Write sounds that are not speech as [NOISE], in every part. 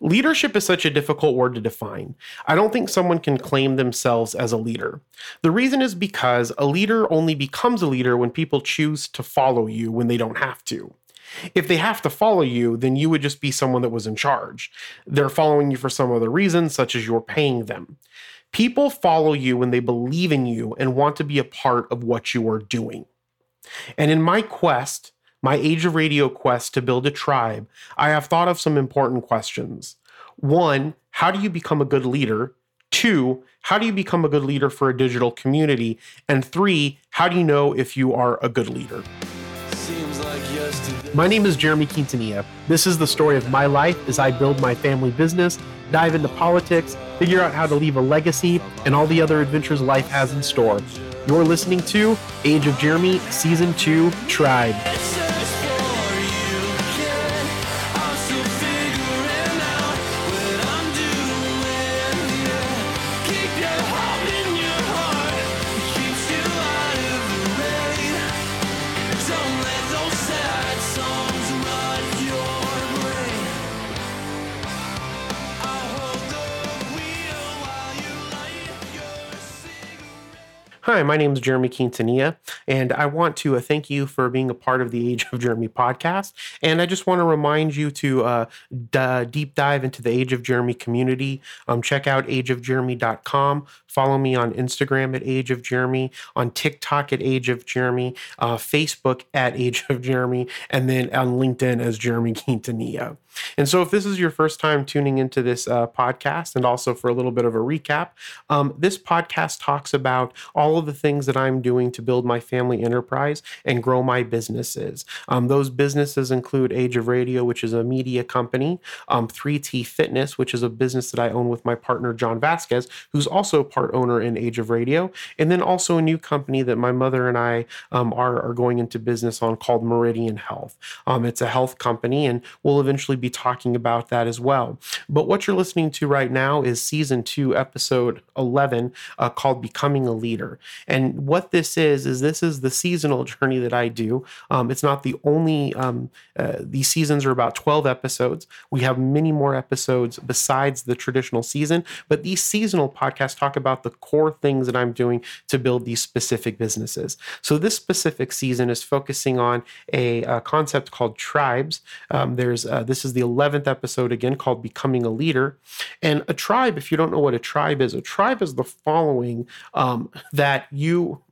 Leadership is such a difficult word to define. I don't think someone can claim themselves as a leader. The reason is because a leader only becomes a leader when people choose to follow you when they don't have to. If they have to follow you, then you would just be someone that was in charge. They're following you for some other reason, such as you're paying them. People follow you when they believe in you and want to be a part of what you are doing. And in my quest, my Age of Radio quest to build a tribe, I have thought of some important questions. One, how do you become a good leader? Two, how do you become a good leader for a digital community? And three, how do you know if you are a good leader? My name is Jeremy Quintanilla. This is the story of my life as I build my family business, dive into politics, figure out how to leave a legacy, and all the other adventures life has in store. You're listening to Age of Jeremy Season 2 Tribe. Hi, my name is Jeremy Quintanilla, and I want to uh, thank you for being a part of the Age of Jeremy podcast. And I just want to remind you to uh, d- deep dive into the Age of Jeremy community. Um, check out ageofjeremy.com. Follow me on Instagram at Age of Jeremy, on TikTok at Age of Jeremy, uh, Facebook at Age of Jeremy, and then on LinkedIn as Jeremy Quintanilla. And so, if this is your first time tuning into this uh, podcast, and also for a little bit of a recap, um, this podcast talks about all of the things that I'm doing to build my family enterprise and grow my businesses. Um, those businesses include Age of Radio, which is a media company, um, 3T Fitness, which is a business that I own with my partner, John Vasquez, who's also part owner in Age of Radio, and then also a new company that my mother and I um, are, are going into business on called Meridian Health. Um, it's a health company, and we'll eventually be be talking about that as well. But what you're listening to right now is season two, episode 11, uh, called Becoming a Leader. And what this is, is this is the seasonal journey that I do. Um, it's not the only, um, uh, these seasons are about 12 episodes. We have many more episodes besides the traditional season, but these seasonal podcasts talk about the core things that I'm doing to build these specific businesses. So this specific season is focusing on a, a concept called tribes. Um, there's uh, this is the 11th episode again called Becoming a Leader. And a tribe, if you don't know what a tribe is, a tribe is the following um, that you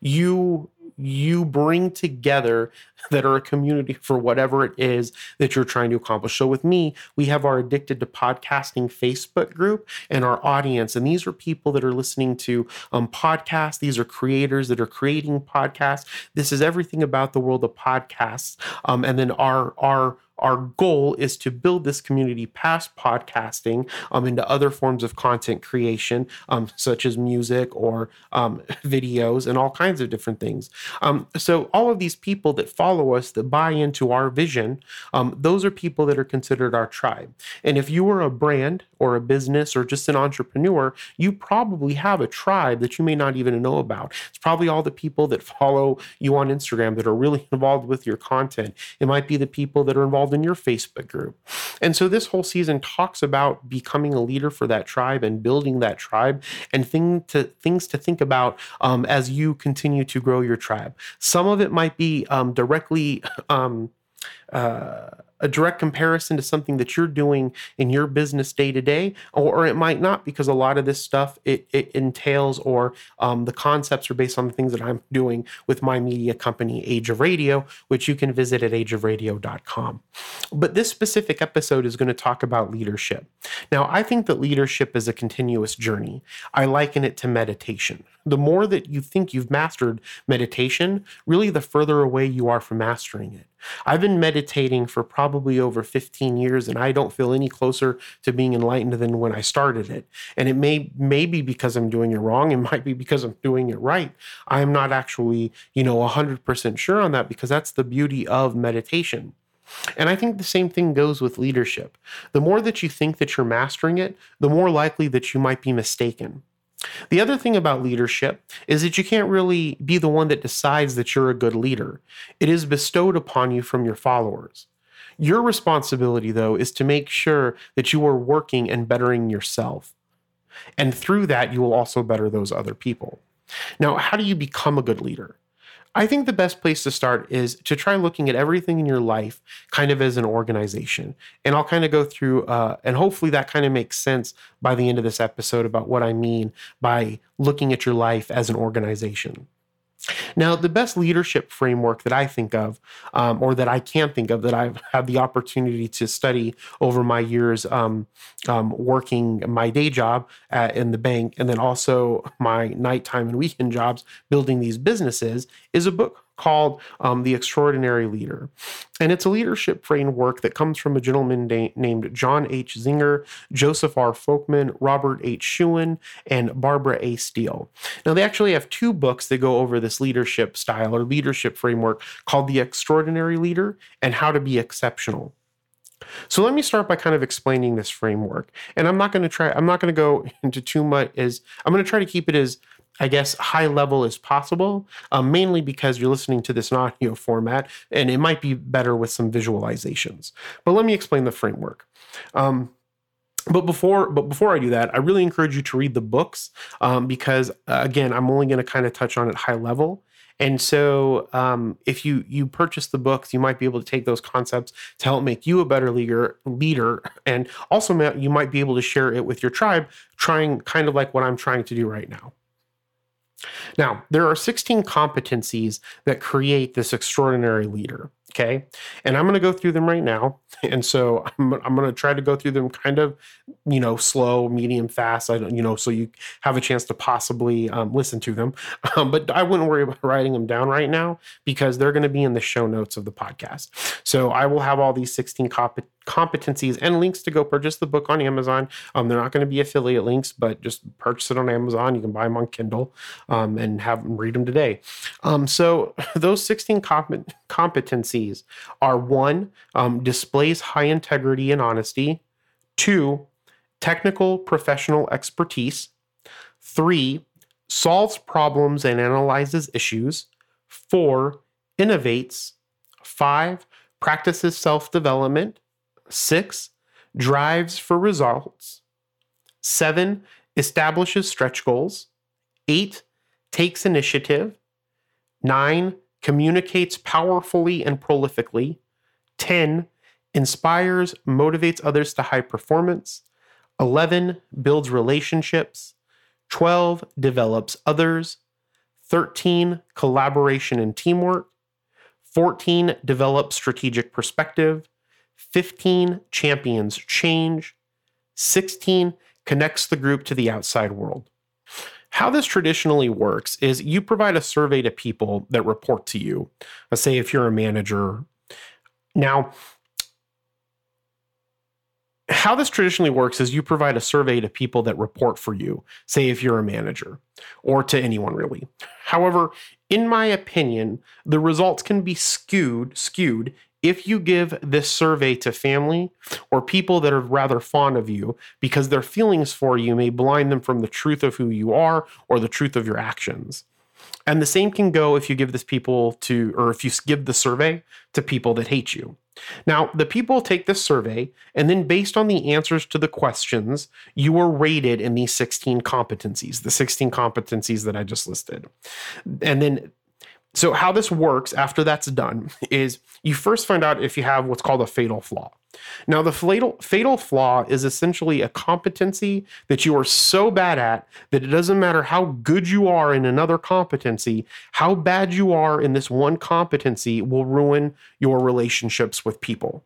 you you bring together that are a community for whatever it is that you're trying to accomplish. So with me, we have our Addicted to Podcasting Facebook group and our audience. And these are people that are listening to um, podcasts. These are creators that are creating podcasts. This is everything about the world of podcasts. Um, and then our our our goal is to build this community past podcasting um, into other forms of content creation, um, such as music or um, [LAUGHS] videos and all kinds of different things. Um, so, all of these people that follow us, that buy into our vision, um, those are people that are considered our tribe. And if you are a brand or a business or just an entrepreneur, you probably have a tribe that you may not even know about. It's probably all the people that follow you on Instagram that are really [LAUGHS] involved with your content. It might be the people that are involved involved in your Facebook group. And so this whole season talks about becoming a leader for that tribe and building that tribe and thing to things to think about um, as you continue to grow your tribe. Some of it might be um, directly um, uh, a direct comparison to something that you're doing in your business day to day, or it might not because a lot of this stuff it, it entails or um, the concepts are based on the things that I'm doing with my media company, Age of Radio, which you can visit at ageofradio.com. But this specific episode is going to talk about leadership. Now, I think that leadership is a continuous journey. I liken it to meditation. The more that you think you've mastered meditation, really the further away you are from mastering it. I've been meditating for probably over 15 years and I don't feel any closer to being enlightened than when I started it. And it may may be because I'm doing it wrong, it might be because I'm doing it right. I'm not actually, you know, 100% sure on that because that's the beauty of meditation. And I think the same thing goes with leadership. The more that you think that you're mastering it, the more likely that you might be mistaken. The other thing about leadership is that you can't really be the one that decides that you're a good leader. It is bestowed upon you from your followers. Your responsibility, though, is to make sure that you are working and bettering yourself. And through that, you will also better those other people. Now, how do you become a good leader? I think the best place to start is to try looking at everything in your life kind of as an organization. And I'll kind of go through, uh, and hopefully that kind of makes sense by the end of this episode about what I mean by looking at your life as an organization. Now, the best leadership framework that I think of, um, or that I can think of, that I've had the opportunity to study over my years um, um, working my day job at, in the bank, and then also my nighttime and weekend jobs building these businesses, is a book called um, The Extraordinary Leader. And it's a leadership framework that comes from a gentleman da- named John H. Zenger, Joseph R. Folkman, Robert H. Sherwin, and Barbara A. Steel. Now, they actually have two books that go over this leadership style or leadership framework called The Extraordinary Leader and How to Be Exceptional. So let me start by kind of explaining this framework. And I'm not going to try, I'm not going to go [LAUGHS] into too much as I'm going to try to keep it as I guess, high level as possible, um, mainly because you're listening to this in audio format, and it might be better with some visualizations. But let me explain the framework. Um, but before, but before I do that, I really encourage you to read the books um, because, uh, again, I'm only going to kind of touch on it high level. And so, um, if you you purchase the books, you might be able to take those concepts to help make you a better leader. Leader, and also you might be able to share it with your tribe, trying kind of like what I'm trying to do right now. Now, there are 16 competencies that create this extraordinary leader. Okay. And I'm going to go through them right now. [LAUGHS] And so I'm, I'm going to try to go through them kind of, you know, slow, medium, fast. I don't, you know, so you have a chance to possibly um, listen to them. [LAUGHS] Um, but I wouldn't worry about writing them down right now because they're going to be in the show notes of the podcast. So I will have all these 16 comp- competencies and links to go purchase the book on Amazon. Um, they're not going to be affiliate links, but just purchase it on Amazon. You can buy them on Kindle um, and have them read them today. Um, so [LAUGHS] those 16 comp- competencies are one, um, displays high integrity and honesty. Two, technical professional expertise. Three, solves problems and analyzes issues. Four, innovates. Five, practices self development. Six, drives for results. Seven, establishes stretch goals. Eight, takes initiative. Nine, communicates powerfully and prolifically. 10, inspires, motivates others to high performance. 11, builds relationships. 12, develops others. 13, collaboration and teamwork. 14, develops strategic perspective. 15 champions change, 16 connects the group to the outside world. How this traditionally works is you provide a survey to people that report to you. Let's say if you're a manager. Now, how this traditionally works is you provide a survey to people that report for you, say if you're a manager, or to anyone really. However, in my opinion, the results can be skewed skewed if you give this survey to family or people that are rather fond of you because their feelings for you may blind them from the truth of who you are or the truth of your actions. And the same can go if you give this people to, or if you give the survey to people that hate you. Now, the people take this survey, and then based on the answers to the questions, you are rated in these 16 competencies, the 16 competencies that I just listed. And then so, how this works after that's done is you first find out if you have what's called a fatal flaw. Now, the fatal, fatal flaw is essentially a competency that you are so bad at that it doesn't matter how good you are in another competency, how bad you are in this one competency will ruin your relationships with people.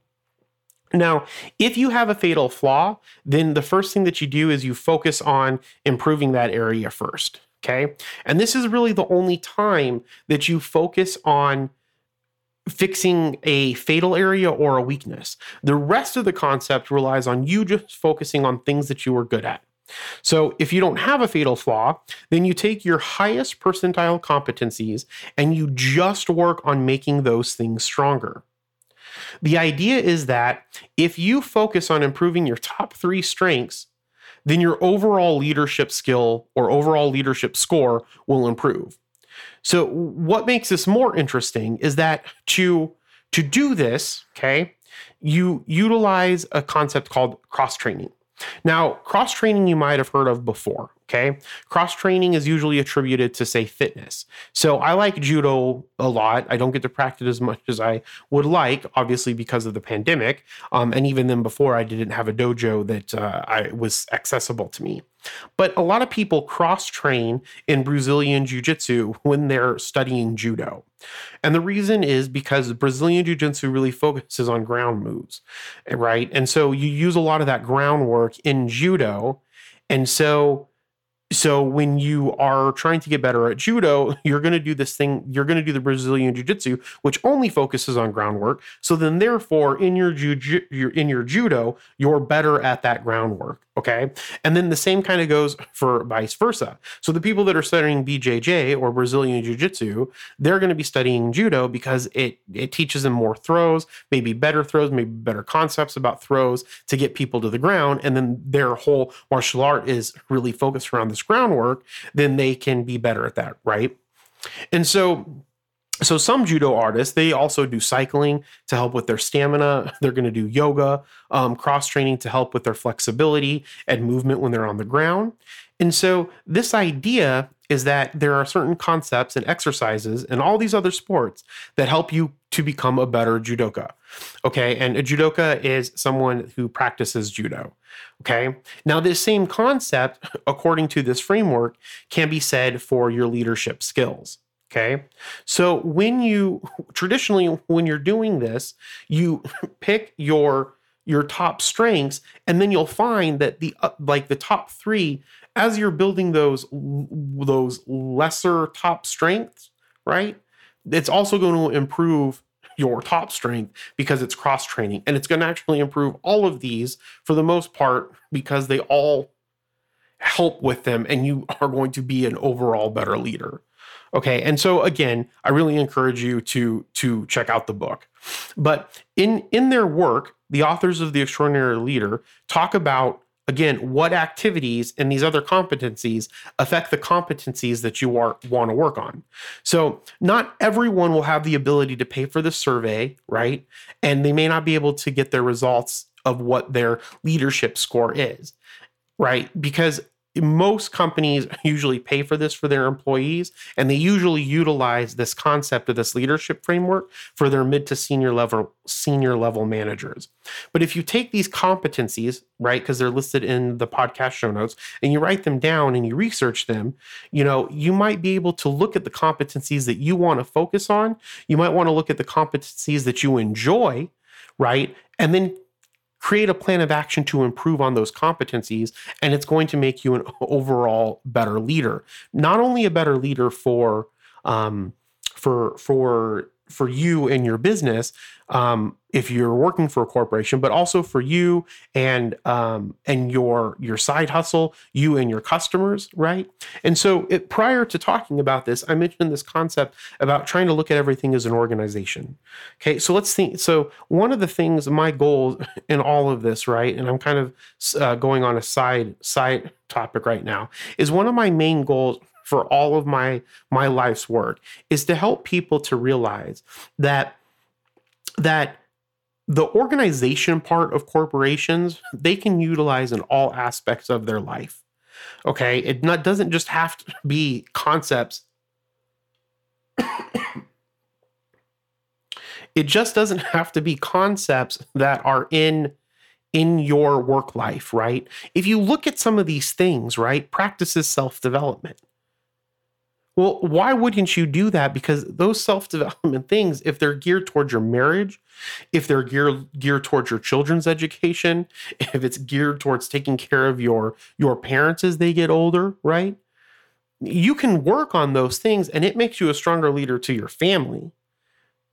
Now, if you have a fatal flaw, then the first thing that you do is you focus on improving that area first. Okay. And this is really the only time that you focus on fixing a fatal area or a weakness. The rest of the concept relies on you just focusing on things that you are good at. So, if you don't have a fatal flaw, then you take your highest percentile competencies and you just work on making those things stronger. The idea is that if you focus on improving your top three strengths, then your overall leadership skill or overall leadership score will improve. So what makes this more interesting is that to to do this, okay, you utilize a concept called cross training. Now, cross training you might have heard of before. Okay. Cross training is usually attributed to, say, fitness. So I like judo a lot. I don't get to practice as much as I would like, obviously, because of the pandemic. Um, and even then, before, I didn't have a dojo that uh, I was accessible to me. But a lot of people cross train in Brazilian Jiu Jitsu when they're studying judo. And the reason is because Brazilian Jiu Jitsu really focuses on ground moves, right? And so you use a lot of that groundwork in judo. And so so when you are trying to get better at judo you're going to do this thing you're going to do the brazilian jiu-jitsu which only focuses on groundwork. So then therefore in your, in your judo you're better at that groundwork okay? And then the same kind of goes for vice versa. So the people that are studying bjj or brazilian jiu-jitsu they're going to be studying judo because it it teaches them more throws maybe better throws maybe better concepts about throws to get people to the ground. And then their whole martial art is really focused around this this groundwork, then they can be better at that, right? And so so some judo artists they also do cycling to help with their stamina [LAUGHS] they're going to do yoga um, cross training to help with their flexibility and movement when they're on the ground and so this idea is that there are certain concepts and exercises and all these other sports that help you to become a better judoka. Okay. And a judoka is someone who practices judo. Okay. Now, this same concept, according to this framework, can be said for your leadership skills. Okay. So when you traditionally, when you're doing this, you [LAUGHS] pick your your top strengths and then you'll find that the uh, like the top 3 as you're building those those lesser top strengths, right? It's also going to improve your top strength because it's cross training and it's going to actually improve all of these for the most part because they all help with them and you are going to be an overall better leader. Okay. And so again, I really encourage you to to check out the book. But in in their work, the authors of The Extraordinary Leader talk about again what activities and these other competencies affect the competencies that you are, want to work on. So not everyone will have the ability to pay for the survey right? And they may not be able to get their results of what their leadership score is right? Because most companies [LAUGHS] usually pay for this for their employees and they usually utilize this concept of this leadership framework for their mid to senior level senior level managers. But if you take these competencies right because they're listed in the podcast show notes and you write them down and you research them you know you might be able to look at the competencies that you want to focus on. You might want to look at the competencies that you enjoy right and then create a plan of action to improve on those competencies and it's going to make you an [LAUGHS] overall better leader. Not only a better leader for um, for for for you and your business um, if you're working for a corporation, but also for you and um, and your your side hustle, you and your customers, right? And so, it, prior to talking about this, I mentioned this concept about trying to look at everything as an organization. Okay, so let's think. So one of the things, my goal [LAUGHS] in all of this, right, and I'm kind of uh, going on a side side topic right now, is one of my main goals for all of my my life's work is to help people to realize that that the organization part of corporations they can utilize in all aspects of their life. Okay? It not, doesn't just have to be concepts. It just doesn't have to be concepts that are in in your work life right? If you look at some of these things right practices self-development well, why wouldn't you do that? Because those self development [LAUGHS] things, if they're geared towards your marriage, if they're geared geared towards your children's education, [LAUGHS] if it's geared towards taking care of your your parents as they get older, right? You can work on those things, and it makes you a stronger leader to your family.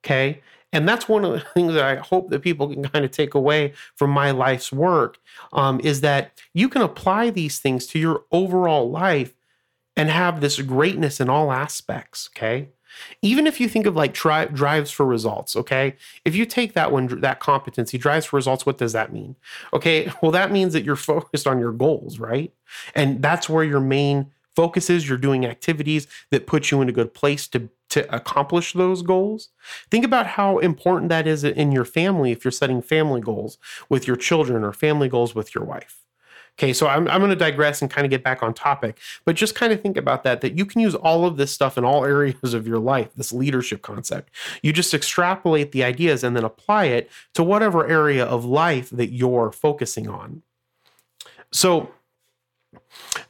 Okay. And that's one of the [LAUGHS] things that I hope that people can kind of take away from my life's work um, is that you can apply these things to your overall life and have this greatness in all aspects, okay? Even if you think of like tri- drives for results, okay? If you take that one, that competency, drives for results, what does that mean? Okay, [LAUGHS] well, that means that you're focused on your goals, right? And that's where your main focus is. You're doing activities that put you in a good place to, to accomplish those goals. Think about how important that is in your family if you're setting family goals with your children or family goals with your wife. Okay, so I'm, I'm going to digress and kind of get back on topic, but just kind of think about that that you can use all of this stuff in all [LAUGHS] areas of your life, this leadership concept. You just extrapolate the ideas and then apply it to whatever area of life that you're focusing on. So,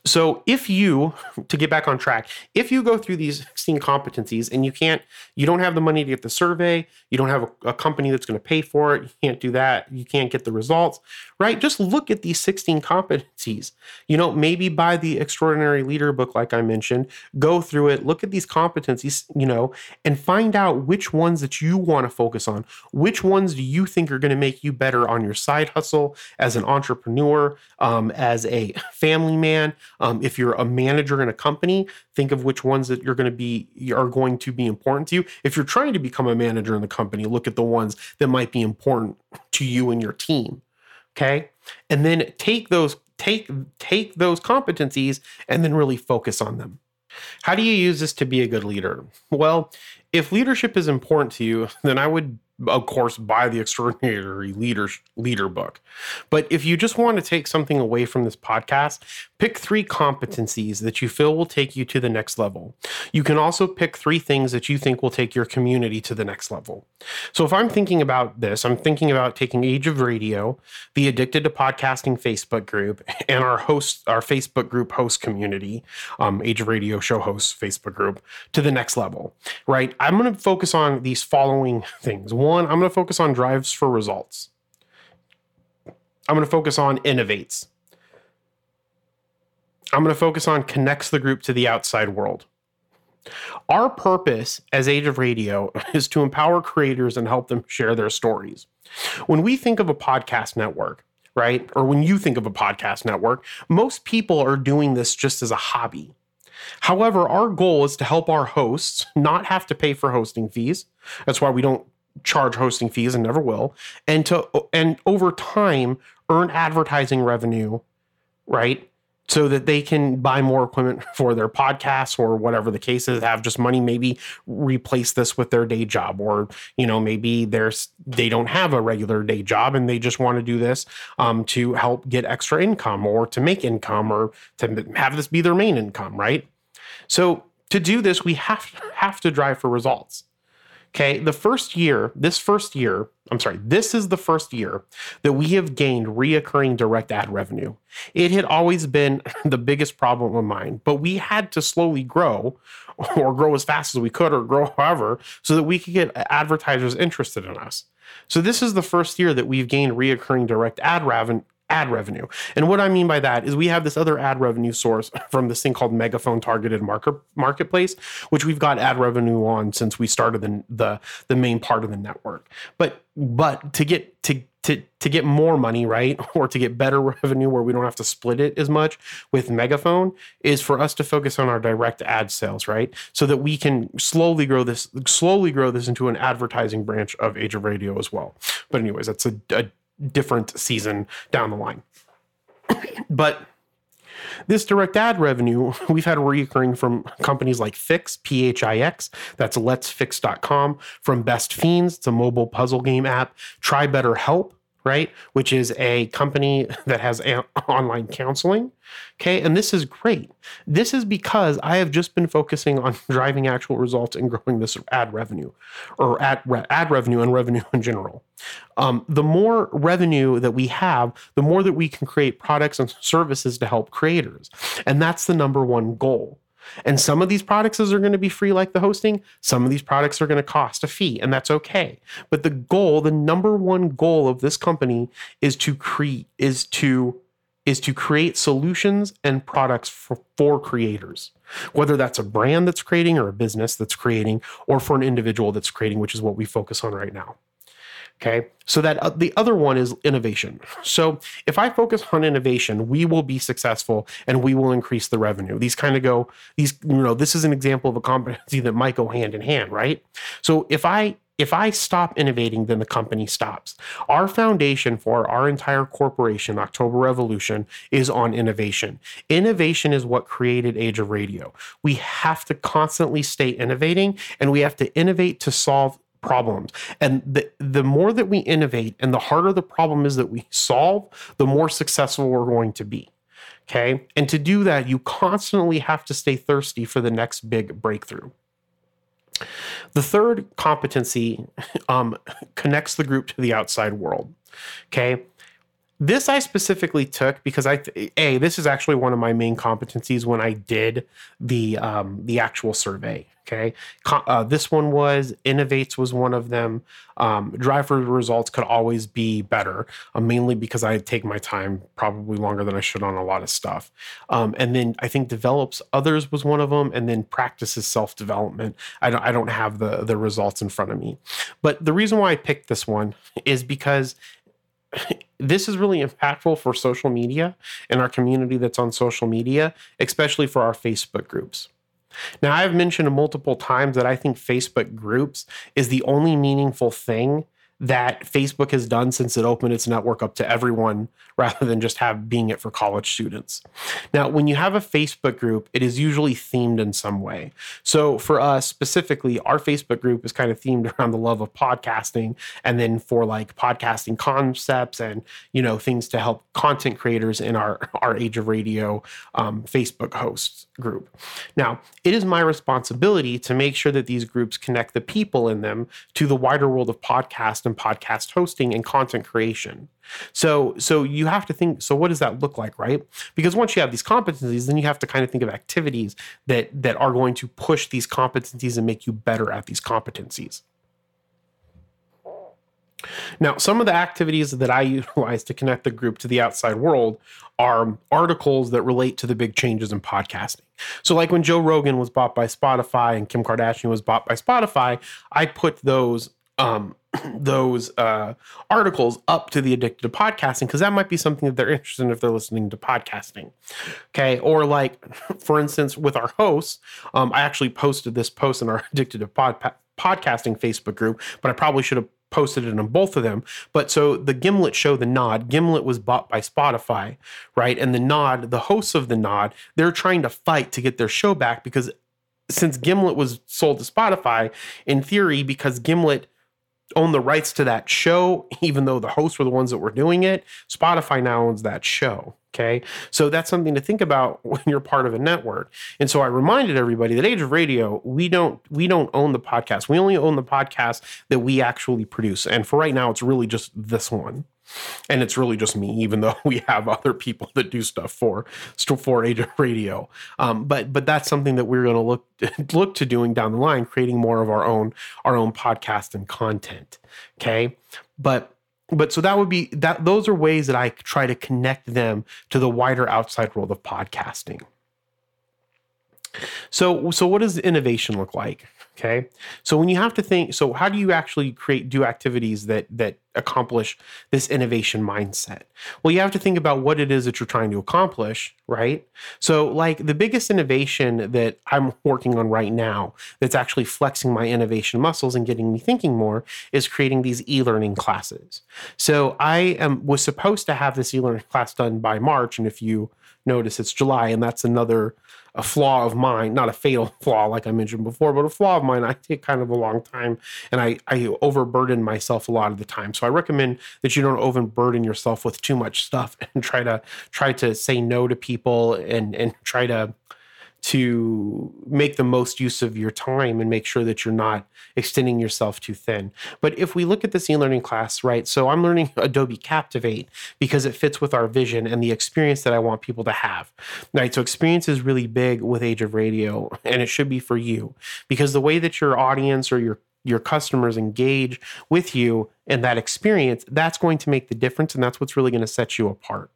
so if you, [LAUGHS] to get back on track, if you go through these 16 competencies and you can't, you don't have the money to get the survey, you don't have a, a company that's going to pay for it, you can't do that, you can't get the results, right? Just look at these 16 competencies. You know, maybe buy the Extraordinary Leader book, like I mentioned, go through it, look at these competencies, you know, and find out which ones that you want to focus on. Which ones do you think are going to make you better on your side hustle as an entrepreneur, um, as a [LAUGHS] family man? Um, if you're a manager in a company, think of which ones that you're going to be are going to be important to you. If you're trying to become a manager in the company, look at the ones that might be important to you and your team. Okay, and then take those take take those competencies and then really focus on them. How do you use this to be a good leader? Well, if leadership is important to you, then I would of course, buy the Extraordinary Leader, Leader book. But if you just want to take something away from this podcast, pick three competencies that you feel will take you to the next level. You can also pick three things that you think will take your community to the next level. So if I'm thinking about this, I'm thinking about taking Age of Radio, the Addicted to Podcasting Facebook group, [LAUGHS] and our host, our Facebook group host community, um, Age of Radio show hosts Facebook group, to the next level, right? I'm going to focus on these following [LAUGHS] things I'm going to focus on drives for results. I'm going to focus on innovates. I'm going to focus on connects the group to the outside world. Our purpose as Age of Radio [LAUGHS] is to empower creators and help them share their stories. When we think of a podcast network, right, or when you think of a podcast network, most people are doing this just as a hobby. However, our goal is to help our hosts not have to pay for hosting fees. That's why we don't charge hosting fees and never will and to and over time earn advertising revenue right? So that they can buy more equipment [LAUGHS] for their podcasts or whatever the case is have just money maybe replace this with their day job or you know maybe there's they don't have a regular day job and they just want to do this um, to help get extra income or to make income or to have this be their main income right? So to do this we have have to drive for results Okay, the first year, this first year, I'm sorry, this is the first year that we have gained reoccurring direct ad revenue. It had always been [LAUGHS] the biggest problem of mine, but we had to slowly grow [LAUGHS] or grow as fast as we could or grow [LAUGHS] however so that we could get advertisers interested in us. So this is the first year that we've gained reoccurring direct ad revenue ad revenue. And what I mean by that is we have this other ad revenue source [LAUGHS] from this thing called Megaphone Targeted Market Marketplace, which we've got ad revenue on since we started the the, the main part of the network. But but to get to to to get more money, right, [LAUGHS] or to get better [LAUGHS] revenue where we don't have to split it as much with Megaphone is for us to focus on our direct ad sales, right, so that we can slowly grow this slowly grow this into an advertising branch of Age of Radio as well. But anyways, that's a, a different season down the line. but this direct ad revenue we've had recurring from companies like Phix, P H I X, that's letsphix.com, from Best Fiends, it's a mobile puzzle game app, Try Better Help, right? Which is a company [LAUGHS] that has a- online counseling. Okay. And this is great. This is because I have just been focusing on [LAUGHS] driving actual results and growing this ad revenue or ad, re- ad revenue and revenue in general. Um, the more revenue that we have, the more that we can create products and services to help creators. And that's the number one goal. And some of these products are going to be free, like the hosting. Some of these products are going to cost a fee, and that's okay. But the goal, the number one goal of this company is to create is to is to create solutions and products for, for creators, whether that's a brand that's creating or a business that's creating, or for an individual that's creating, which is what we focus on right now. Okay. So that uh, the other one is innovation. So if I focus on innovation, we will be successful and we will increase the revenue. These kind of go, these, you know, this is an example of a competency that might go hand in hand, right? So if I if I stop innovating, then the company stops. Our foundation for our entire corporation, October Revolution, is on innovation. Innovation is what created Age of Radio. We have to constantly stay innovating and we have to innovate to solve problems. And the, the more that we innovate and the harder the problem is that we solve, the more successful we're going to be. Okay. And to do that, you constantly have to stay thirsty for the next big breakthrough. The third competency [LAUGHS] um, connects the group to the outside world. Okay. This I specifically took because I a this is actually one of my main competencies when I did the um, the actual survey. Okay, uh, this one was innovates was one of them. Um, drive for results could always be better, uh, mainly because I take my time probably longer than I should on a lot of stuff. Um, and then I think develops others was one of them, and then practices self development. I don't I don't have the the results in front of me, but the reason why I picked this one is because this is really impactful for social media and our community that's on social media, especially for our Facebook groups. Now, I've mentioned multiple times that I think Facebook groups is the only meaningful thing that Facebook has done since it opened its network up to everyone [LAUGHS] rather than just have being it for college students. Now, when you have a Facebook group, it is usually themed in some way. So for us specifically, our Facebook group is kind of themed [LAUGHS] around the love of podcasting and then for like podcasting concepts and, you know, things to help content creators in our, [LAUGHS] our Age of Radio um, Facebook hosts group. Now, it is my responsibility to make sure that these groups connect the people in them to the wider world of podcast and podcast hosting and content creation. So, so you have to think. So, what does that look like, right? Because once you have these competencies, then you have to kind of think of activities that that are going to push these competencies and make you better at these competencies. Now, some of the activities that I [LAUGHS] utilize to connect the group to the outside world are articles that relate to the big changes in podcasting. So, like when Joe Rogan was bought by Spotify and Kim Kardashian was bought by Spotify, I put those um, [CLEARS THROAT] those uh, articles up to the addicted to podcasting because that might be something that they're interested in if they're listening to podcasting. Okay, or like [LAUGHS] for instance, with our hosts, um, I actually posted this post in our [LAUGHS] addicted to pod, podcasting Facebook group, but I probably should have posted it on both of them. But so the Gimlet show, The Nod, Gimlet was bought by Spotify, right? And The Nod, the hosts of The Nod, they're trying to fight to get their show back because since Gimlet was sold to Spotify, in theory, because Gimlet own the rights to that show, even though the hosts were the ones that were doing it. Spotify now owns that show. Okay. So that's something to think about [LAUGHS] when you're part of a network. And so I reminded everybody that Age of Radio, we don't we don't own the podcast. We only own the podcast that we actually produce. And for right now, it's really just this one and it's really just me even though [LAUGHS] we have other people that do stuff for for radio. Um, but but that's something that we're going to look [LAUGHS] look to doing down the line creating more of our own our own podcast and content okay? But but so that would be that those are ways that i try to connect them to the wider outside world of podcasting. So so what does innovation look like Okay. So when you have to think, so how do you actually create, do activities that, that accomplish this innovation mindset? Well, you have to think about what it is that you're trying to accomplish, right? So, like the biggest innovation that I'm working on right now that's actually flexing my innovation muscles and getting me thinking more is creating these e-learning classes. So I am was supposed to have this e-learning class done by March, and if you notice, it's July, and that's another a flaw of mine, not a fatal [LAUGHS] flaw like I mentioned before, but a flaw of mine. I take kind of a long time and I, I overburden myself a lot of the time. So I recommend that you don't overburden yourself with too much stuff [LAUGHS] and try to try to say no to people and and try to to make the most use of your time and make sure that you're not extending yourself too thin. But if we look at this e-learning class, right? So I'm learning [LAUGHS] Adobe Captivate because it fits with our vision and the experience that I want people to have. Right? So experience is really big with Age of Radio and it should be for you because the way that your audience or your your customers engage with you and that experience, that's going to make the difference and that's what's really going to set you apart.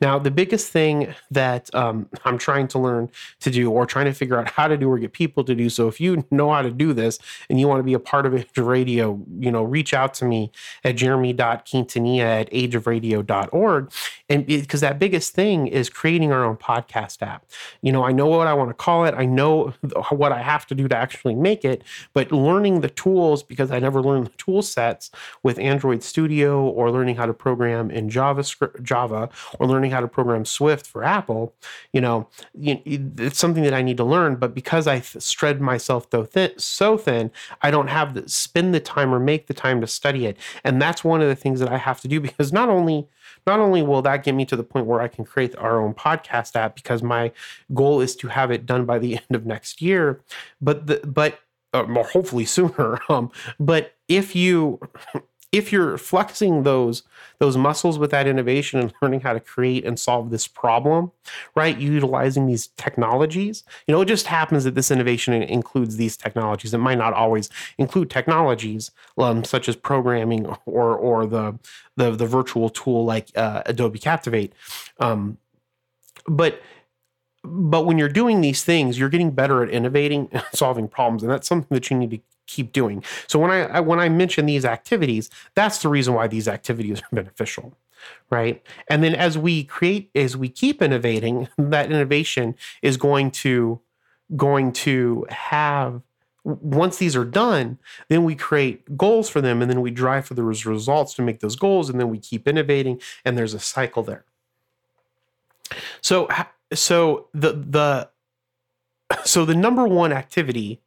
Now, the biggest thing that um, I'm trying to learn to do or trying to figure out how to do or get people to do so, if you [LAUGHS] know how to do this and you want to be a part of Age [LAUGHS] of Radio, you know, reach out to me at jeremy.quintanilla at ageofradio.org. And because that biggest thing is creating our own podcast app. You know, I know what I want to call it, I know [LAUGHS] what I have to do to actually make it, but learning the tools because I never learned the tool sets with Android Studio or learning how to program in JavaScript, Java or learning how to program Swift for Apple, you know, it's something that I need to learn. But because I spread myself so thin, I don't have to spend the time or make the time to study it. And that's one of the things that I have to do [LAUGHS] because not only not only will that get me to the point where I can create our own podcast app because my goal is to have it done by the [LAUGHS] end of next year, but the but uh, hopefully sooner. [LAUGHS] Um, but if you if you're flexing those those muscles with that innovation and learning how to create and solve this problem right utilizing these technologies you know it just happens that this innovation includes these technologies. It might not always include technologies um, such as programming or or the the, the virtual tool like uh, adobe captivate. Um, but but when you're doing these things you're getting better at innovating and [LAUGHS] solving problems. And that's something that you need to keep doing. So when I, I when I mention these activities, that's the reason why these activities are [LAUGHS] beneficial right and then as we create as we keep innovating [LAUGHS] that innovation is going to going to have once these are done then we create goals for them and then we drive for those results to make those goals and then we keep innovating and there's a cycle there so so the the [COUGHS] so the number one activity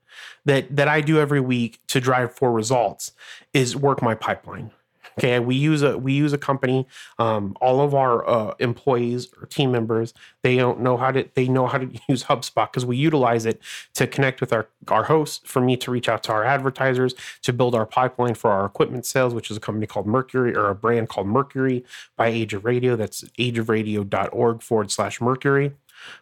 that that I do every week to drive for results is work my pipeline. Okay, we use a we use a company. Um, all of our uh, employees or team members they don't know how to they know how to [LAUGHS] use HubSpot because we utilize it to connect with our our hosts. For me to reach out to our advertisers to build our pipeline for our equipment sales, which is a company called Mercury or a brand called Mercury by Age of Radio. That's ageofradio.org forward slash Mercury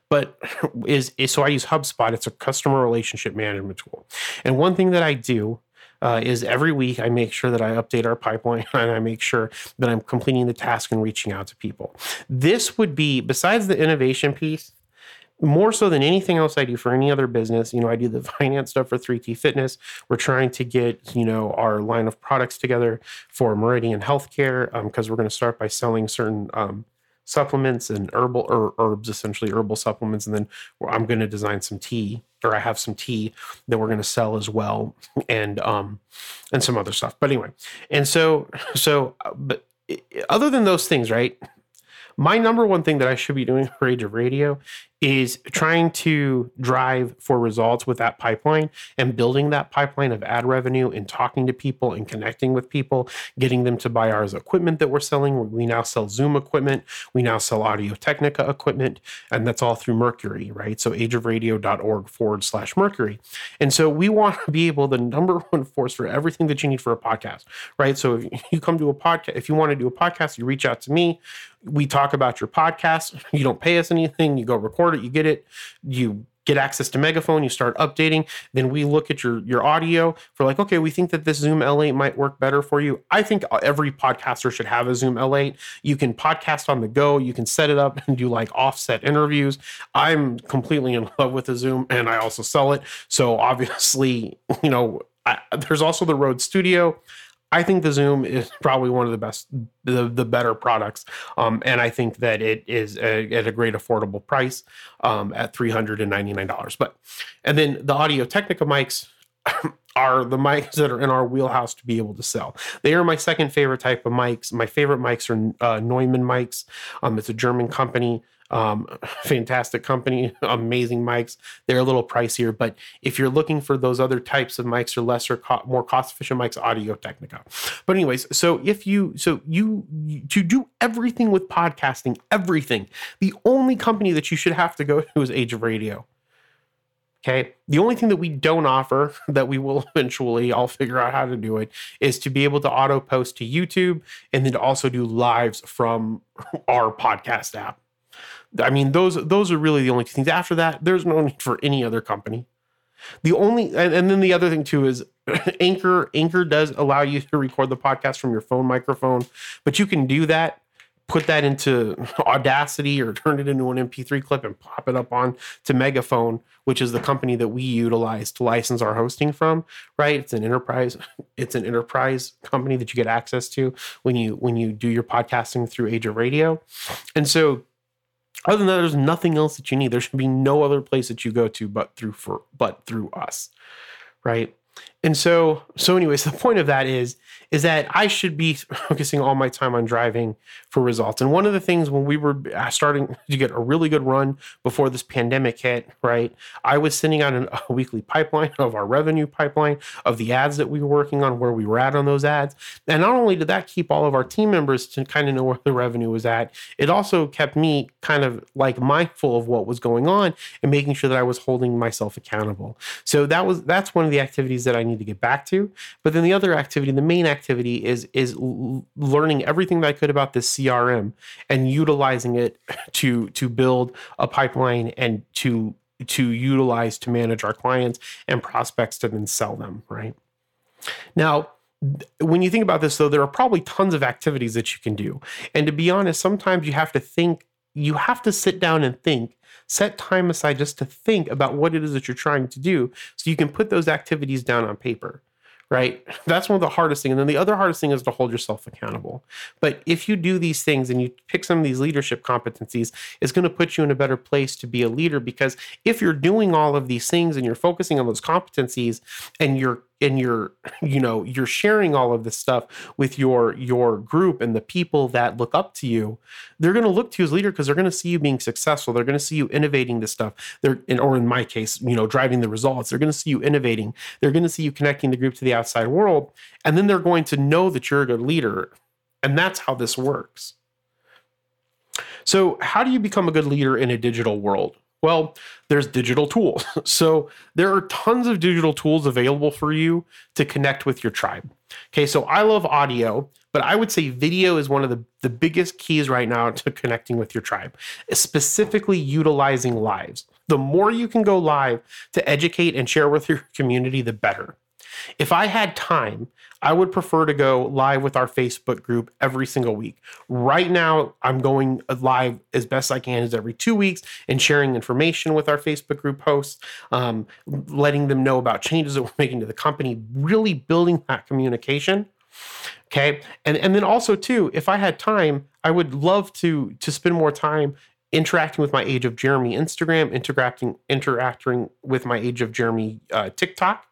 but [LAUGHS] is, is so I use HubSpot. It's a customer relationship management tool. And one thing that I do uh, is every week I make sure that I update our pipeline [LAUGHS] and I make sure that I'm completing the task and reaching out to people. This would be, besides the innovation piece, more so than anything else I do for any other business. You know, I do the [LAUGHS] finance stuff for 3T Fitness. We're trying to get, you know, our line of products together for Meridian Healthcare because um, we're going to start by selling certain um, supplements and herbal or herbs, essentially herbal supplements. And then I'm going to design some tea, or I have some tea that we're going to sell as well, and um, and some other stuff. But anyway, and so so, uh, but other than those things, right? My number one thing that I should be doing for Age of Radio is trying to drive for results with that pipeline and building that pipeline of ad revenue and talking to people and connecting with people, getting them to buy our equipment that we're selling. We now sell Zoom equipment, we now sell Audio Technica equipment, and that's all through Mercury, right? So ageofradio.org forward slash Mercury. And so we want to be able the number [LAUGHS] one force for everything that you need for a podcast, right? So if you come to a podcast, if you want to do a podcast, you reach out to me. We talk about your podcast. [LAUGHS] You don't pay us anything. You go record it, you get it, you get access to megaphone you start updating then we look at your your audio. For like okay we think that this zoom l8 might work better for you. I think uh, every podcaster should have a zoom l8 you can podcast on the go you can set it up and do like offset interviews. I'm completely in love with the zoom and i also sell it. So obviously [LAUGHS] you know I, there's also the Rode Studio. I think the Zoom is probably one of the best, the, the better products. Um, and I think that it is a, at a great affordable price um, at $399. But, and then the Audio Technica mics [COUGHS] are the mics that are in our wheelhouse to be able to sell. They are my second favorite type of mics. My favorite mics are uh, Neumann mics. Um, it's a German company. Um, [LAUGHS] fantastic company, amazing mics. They're a little pricier, but if you're looking for those other types of mics or lesser, co- more cost efficient mics, Audio Technica. But anyways, so if you, so you, you to do everything with podcasting, everything, the only company that you should have to go to is Age of Radio. Okay. The only thing that we don't offer [LAUGHS] that we will [LAUGHS] eventually, I'll figure out how to do it, is to be able to auto post to YouTube and then to also do lives from our podcast app. I mean, those those are really the only two things. After that, there's no need for any other company. The only and, and then the other thing too is [CLEARS THROAT] Anchor Anchor does allow you to record the podcast from your phone microphone, but you can do that put that into [LAUGHS] Audacity or turn it into an MP3 clip and pop it up on to Megaphone, which is the company that we utilize to license our hosting from, right? It's an enterprise, [LAUGHS] it's an enterprise company that you get access to when you when you do your podcasting through Age of Radio. And so other than that, there's nothing else that you need. There should be no other place that you go to but through for but through us. Right. And so, so anyways, the point of that is, is that I should be focusing all my time on driving for results. And one of the things when we were uh, starting [LAUGHS] to get a really good run before this pandemic hit, right? I was sending out an, [LAUGHS] a weekly pipeline of our revenue pipeline of the ads that we were working on, where we were at on those ads. And not only did that keep all of our team members to kind of know where the revenue was at, it also kept me kind of like mindful of what was going on and making sure that I was holding myself accountable. So that was that's one of the activities that I need to get back to. But then the other activity, the main activity is is learning everything that I could about this CRM and utilizing it [LAUGHS] to to build a pipeline and to to utilize to manage our clients and prospects to then sell them, right? Now, when you think about this though, there are probably tons of activities that you can do. And to be honest, sometimes you have to think you have to sit down and think set time aside just to think about what it is that you're trying to do so you can put those activities down on paper right? [LAUGHS] That's one of the hardest things and then the other hardest thing is to hold yourself accountable. But if you do these things and you pick some of these leadership competencies it's going to put you in a better place to be a leader because if you're doing all of these things and you're focusing on those competencies and you're and you're [LAUGHS] you know you're sharing all of this stuff with your your group and the people that look up to you they're going to look to you as leader because they're going to see you being successful. They're going to see you innovating this stuff. They're in, or in my case you know driving the results. They're going to see you innovating. They're going to see you connecting the group to the outside world and then they're going to know that you're a good leader and that's how this works. So how do you become a good leader in a digital world well, there's digital tools. [LAUGHS] So there are tons of digital tools available for you to connect with your tribe. Okay, so I love audio, but I would say video is one of the, the biggest keys right now [LAUGHS] to connecting with your tribe, specifically utilizing lives. The more you can go live to educate and share with your community, the better. If I had time, I would prefer to go live with our Facebook group every single week. Right now, I'm going live as best I can is every two weeks and sharing information with our Facebook group hosts, um, letting them know about changes that we're making to the company, really building that communication. Okay. And and then also too, if I had time, I would love to to spend more time interacting with my Age of Jeremy Instagram, interacting interacting with my Age of Jeremy uh, TikTok.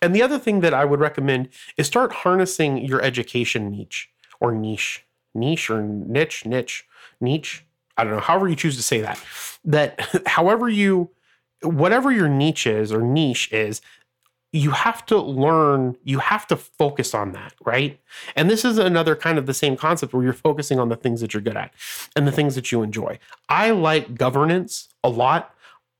And the other thing that I would recommend is start harnessing your education niche or niche, niche or niche, niche, niche. I don't know, however you choose to say that. That [LAUGHS] however you, whatever your niche is or niche is, you have to learn, you have to focus on that, right? And this is another kind of the same concept where you're focusing on the things that you're good at and the things that you enjoy. I like governance a lot.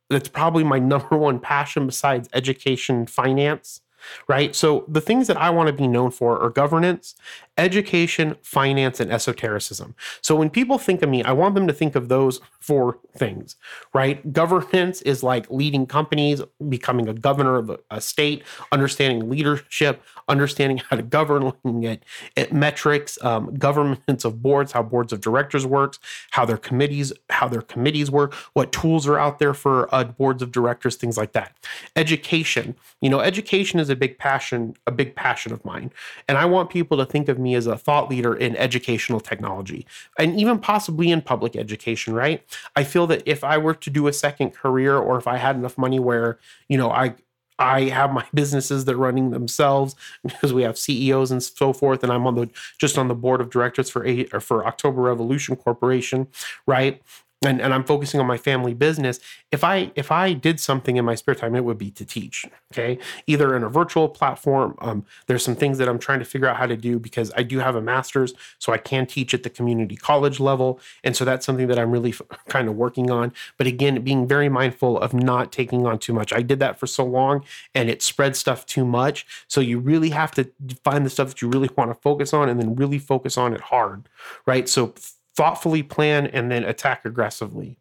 That's probably my [LAUGHS] number one passion besides education, finance right? So the things that I want to be known for are governance, education, finance, and esotericism. So when people think of me, I want them to think of those four things, right? Governance is like leading companies, becoming a governor of a, state, understanding leadership, understanding how to govern, looking at, at metrics, um, governments of boards, how boards of directors works, how their committees, how their committees work, what tools are out there for uh, boards of directors, things like that. Education, you know, education is a big passion, a big passion of mine, and I want people to think of me me as a thought leader in educational technology and even possibly in public education, right? I feel that if I were to do a second career or if I had enough money where, you know, I I have my [LAUGHS] businesses that are running themselves because we have CEOs and so forth, and I'm on the just on the board of directors for or for October Revolution Corporation, right? And, and I'm focusing on my family business. If I if I did something in my spare time, it would be to teach. Okay, either in a virtual platform. Um, there's some things that I'm trying to figure out how to do because I do have a master's, so I can teach at the community college level, and so that's something that I'm really f- [LAUGHS] kind of working on. But again, being very mindful of not taking on too much. I did that for so long, and it spread stuff too much. So you really have to find the stuff that you really want to focus on, and then really focus on it hard, right? So thoughtfully plan and then attack aggressively.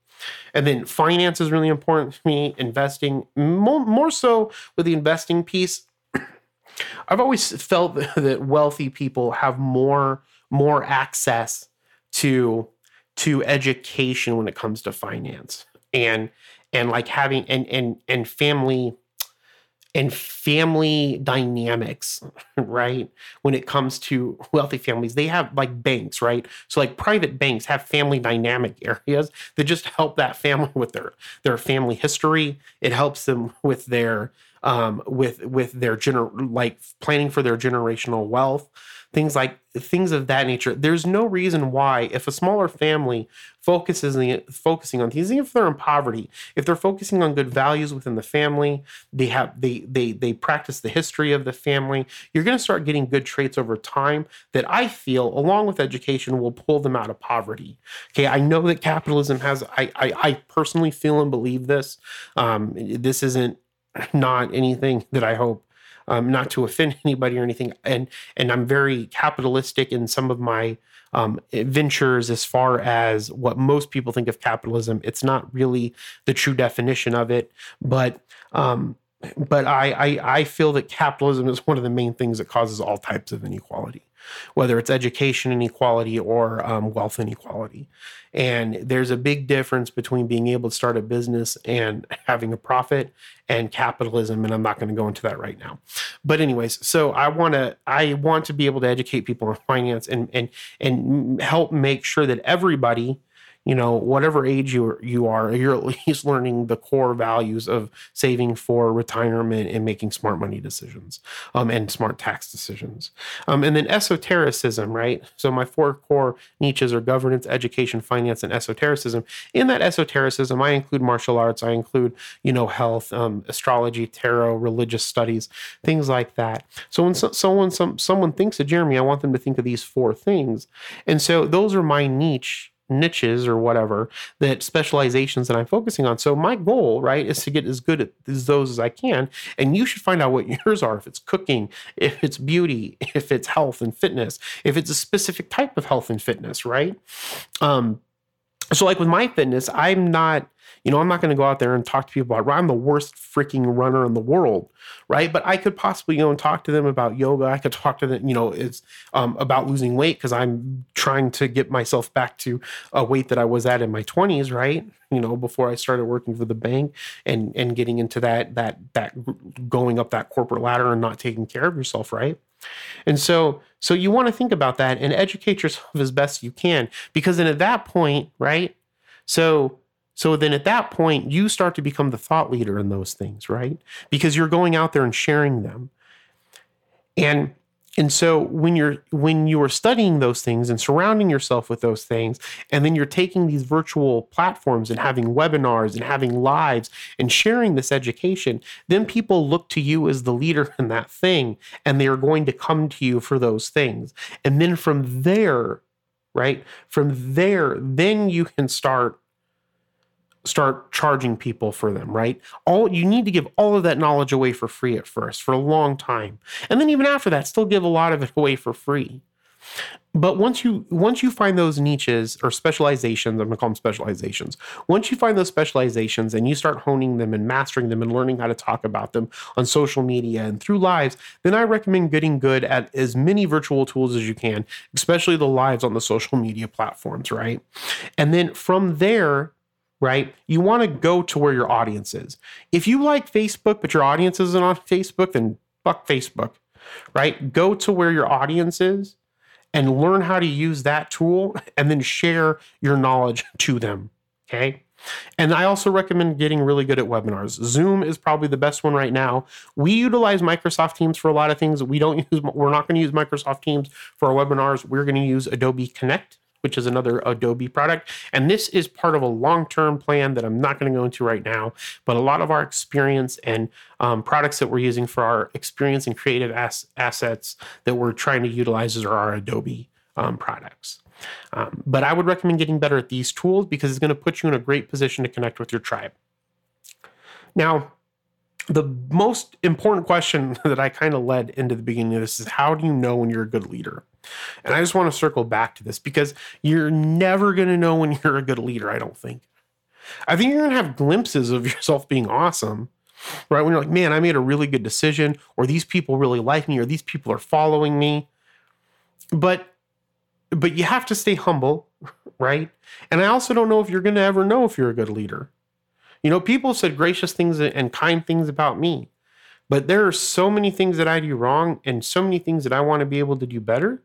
And then finance is really important to me, investing more, more so with the investing piece. [CLEARS THROAT] I've always felt [LAUGHS] that wealthy people have more more access to to education when it comes to finance and and like having and and and family and family dynamics, right? When it comes to wealthy families, they have like banks, right? So like private banks have family dynamic [LAUGHS] areas that just help that family with their their family history. It helps them with their um with with their gener like planning for their generational wealth things like things of that nature. There's no reason why, if a smaller family focuses the, focusing on things, even if they're in poverty, if they're focusing on good values within the family, they have they they they practice the history of the family. You're going to start getting good traits over time that I feel, along with education, will pull them out of poverty. Okay, I know that capitalism has. I I, I personally feel and believe this. Um, this isn't not anything that I hope um, not to offend [LAUGHS] anybody or anything. And and I'm very capitalistic in some of my um, ventures as far as what most people think of capitalism. It's not really the true definition of it, but um, but I, I I feel that capitalism is one of the main things that causes all types of inequality whether it's education inequality or um, wealth inequality. And there's a big difference between being able to start a business and having a profit and capitalism. And I'm not going to go into that right now. But anyways, so I want to I want to be able to educate people on finance and and and help make sure that everybody you know, whatever age you you are, you're at [LAUGHS] least learning the core values of saving for retirement and making smart money decisions, um, and smart tax decisions. Um, and then esotericism, right? So my four core niches are governance, education, finance, and esotericism. In that esotericism, I include martial arts, I include you know health, um, astrology, tarot, religious studies, things like that. So when so, someone some someone thinks of Jeremy, I want them to think of these four things, and so those are my niche niches or whatever that specializations that I'm focusing on. So my goal, right, is to get as good at those as I can. And you should find out what [LAUGHS] yours are. If it's cooking, if it's beauty, if it's health and fitness, if it's a specific type of health and fitness, right? Um, so like with my fitness, I'm not you know, I'm not going to go out there and talk to people about I'm the worst freaking runner in the world, right? But I could possibly go and talk to them about yoga. I could talk to them, you know, it's um, about losing weight because I'm trying to get myself back to a weight that I was at in my 20s, right? You know, before I started working for the bank and and getting into that that that going up that corporate ladder and not taking care of yourself, right? And so so you want to think about that and educate yourself [LAUGHS] as best you can because then at that point, right? So so then at that point, you start to become the thought leader in those things, right? Because you're going out there and sharing them. And and so when you're when you are studying those things and surrounding yourself with those things, and then you're taking these virtual platforms and having webinars and having lives and sharing this education, then people look to you as the leader [LAUGHS] in that thing, and they are going to come to you for those things. And then from there, right? From there, then you can start start charging people for them, right? All you need to give all of that knowledge away for free at first for a long time. And then even after that, still give a lot of it away for free. But once you once you find those niches or specializations, I'm gonna call them specializations. Once you find those specializations and you start honing them and mastering them and learning how to talk about them on social media and through lives, then I recommend getting good at as many virtual tools as you can, especially the lives on the social media platforms, right? And then from there, right? You want to go to where your audience is. If you like Facebook, but your audience isn't on Facebook, then fuck Facebook, right? Go to where your audience is and learn how to use that tool and then share your knowledge [LAUGHS] to them. Okay. And I also recommend getting really good at webinars. Zoom is probably the best one right now. We utilize Microsoft Teams for a lot of things. We don't [LAUGHS] use, we're not going to use Microsoft Teams for our webinars. We're going to use Adobe Connect which is another Adobe product. And this is part of a long term plan that I'm not going to go into right now. But a lot of our experience and um, products that we're using for our experience and creative as- assets that we're trying to utilize are our Adobe um, products. Um, but I would recommend getting better at these tools because it's going to put you in a great position to connect with your tribe. Now, the most important question [LAUGHS] that I kind of led into the beginning of this is how do you know when you're a good leader? And I just want to circle back to this because you're never going to know when you're a good leader, I don't think. I think you're going to have glimpses of [LAUGHS] yourself being awesome, right? When you're like, man, I made a really good decision, or these people really like me, or these people are following me. But but you have to stay humble [LAUGHS] right? And I also don't know if you're going to ever know if you're a good leader. You know, people said gracious things and kind things about me, but there are so many things that I do wrong and so many things that I want to be able to do better.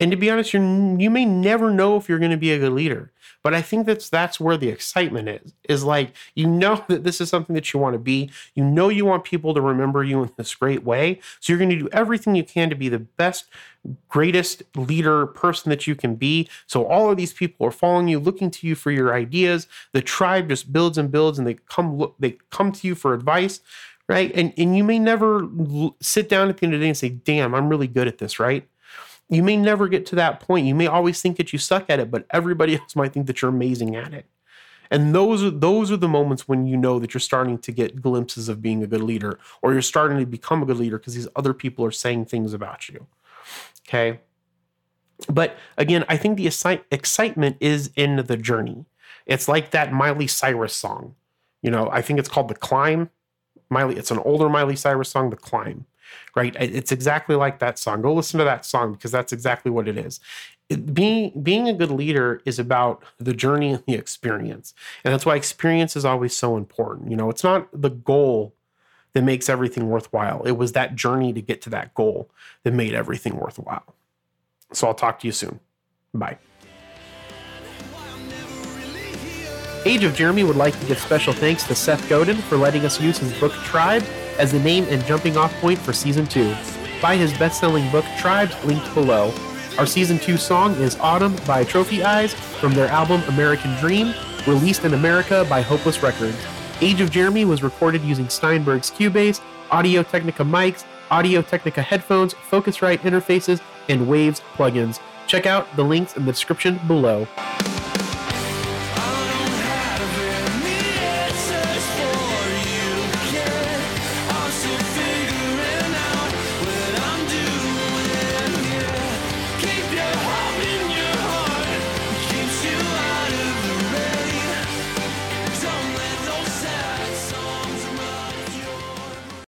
And to be honest, you you may never know if you're going to be a good leader. But I think that's that's where the excitement is. Is like you know [LAUGHS] that this is something that you want to be. You know you want people to remember you in this great way. So you're going to do everything you can to be the best, greatest leader person that you can be. So all of these people are following you, looking to you for your ideas. The tribe just builds and builds, and they come look, they come to you for advice. Right. And, and you may never sit down at the end of the day and say, damn, I'm really good at this, right? You may never get to that point. You may always think that you suck at it, but everybody [LAUGHS] else might think that you're amazing at it. And those are those are the moments when you know that you're starting to get glimpses of being a good leader, or you're starting to become a good leader because these other people are saying things about you. Okay. But again, I think the excitement is in the journey. It's like that Miley Cyrus song. You know, I think it's called The Climb. Miley, it's an older Miley Cyrus song, The Climb right? It's exactly like that song. Go listen to that song because that's exactly what it is. It, being being a good leader is about the journey and the experience, and that's why experience is always so important. You know, it's not the goal that makes everything worthwhile. It was that journey to get to that goal that made everything worthwhile. So I'll talk to you soon. Bye. Age of Jeremy would like to give special thanks to Seth Godin for letting us use his book Tribe as the name and jumping off point for Season 2. Buy his best selling book Tribes linked below. Our Season 2 song is Autumn by Trophy Eyes from their album American Dream, released in America by Hopeless Records. Age of Jeremy was recorded using Steinberg's Cubase, Audio Technica mics, Audio Technica headphones, Focusrite interfaces, and Waves plugins. Check out the links in the description below.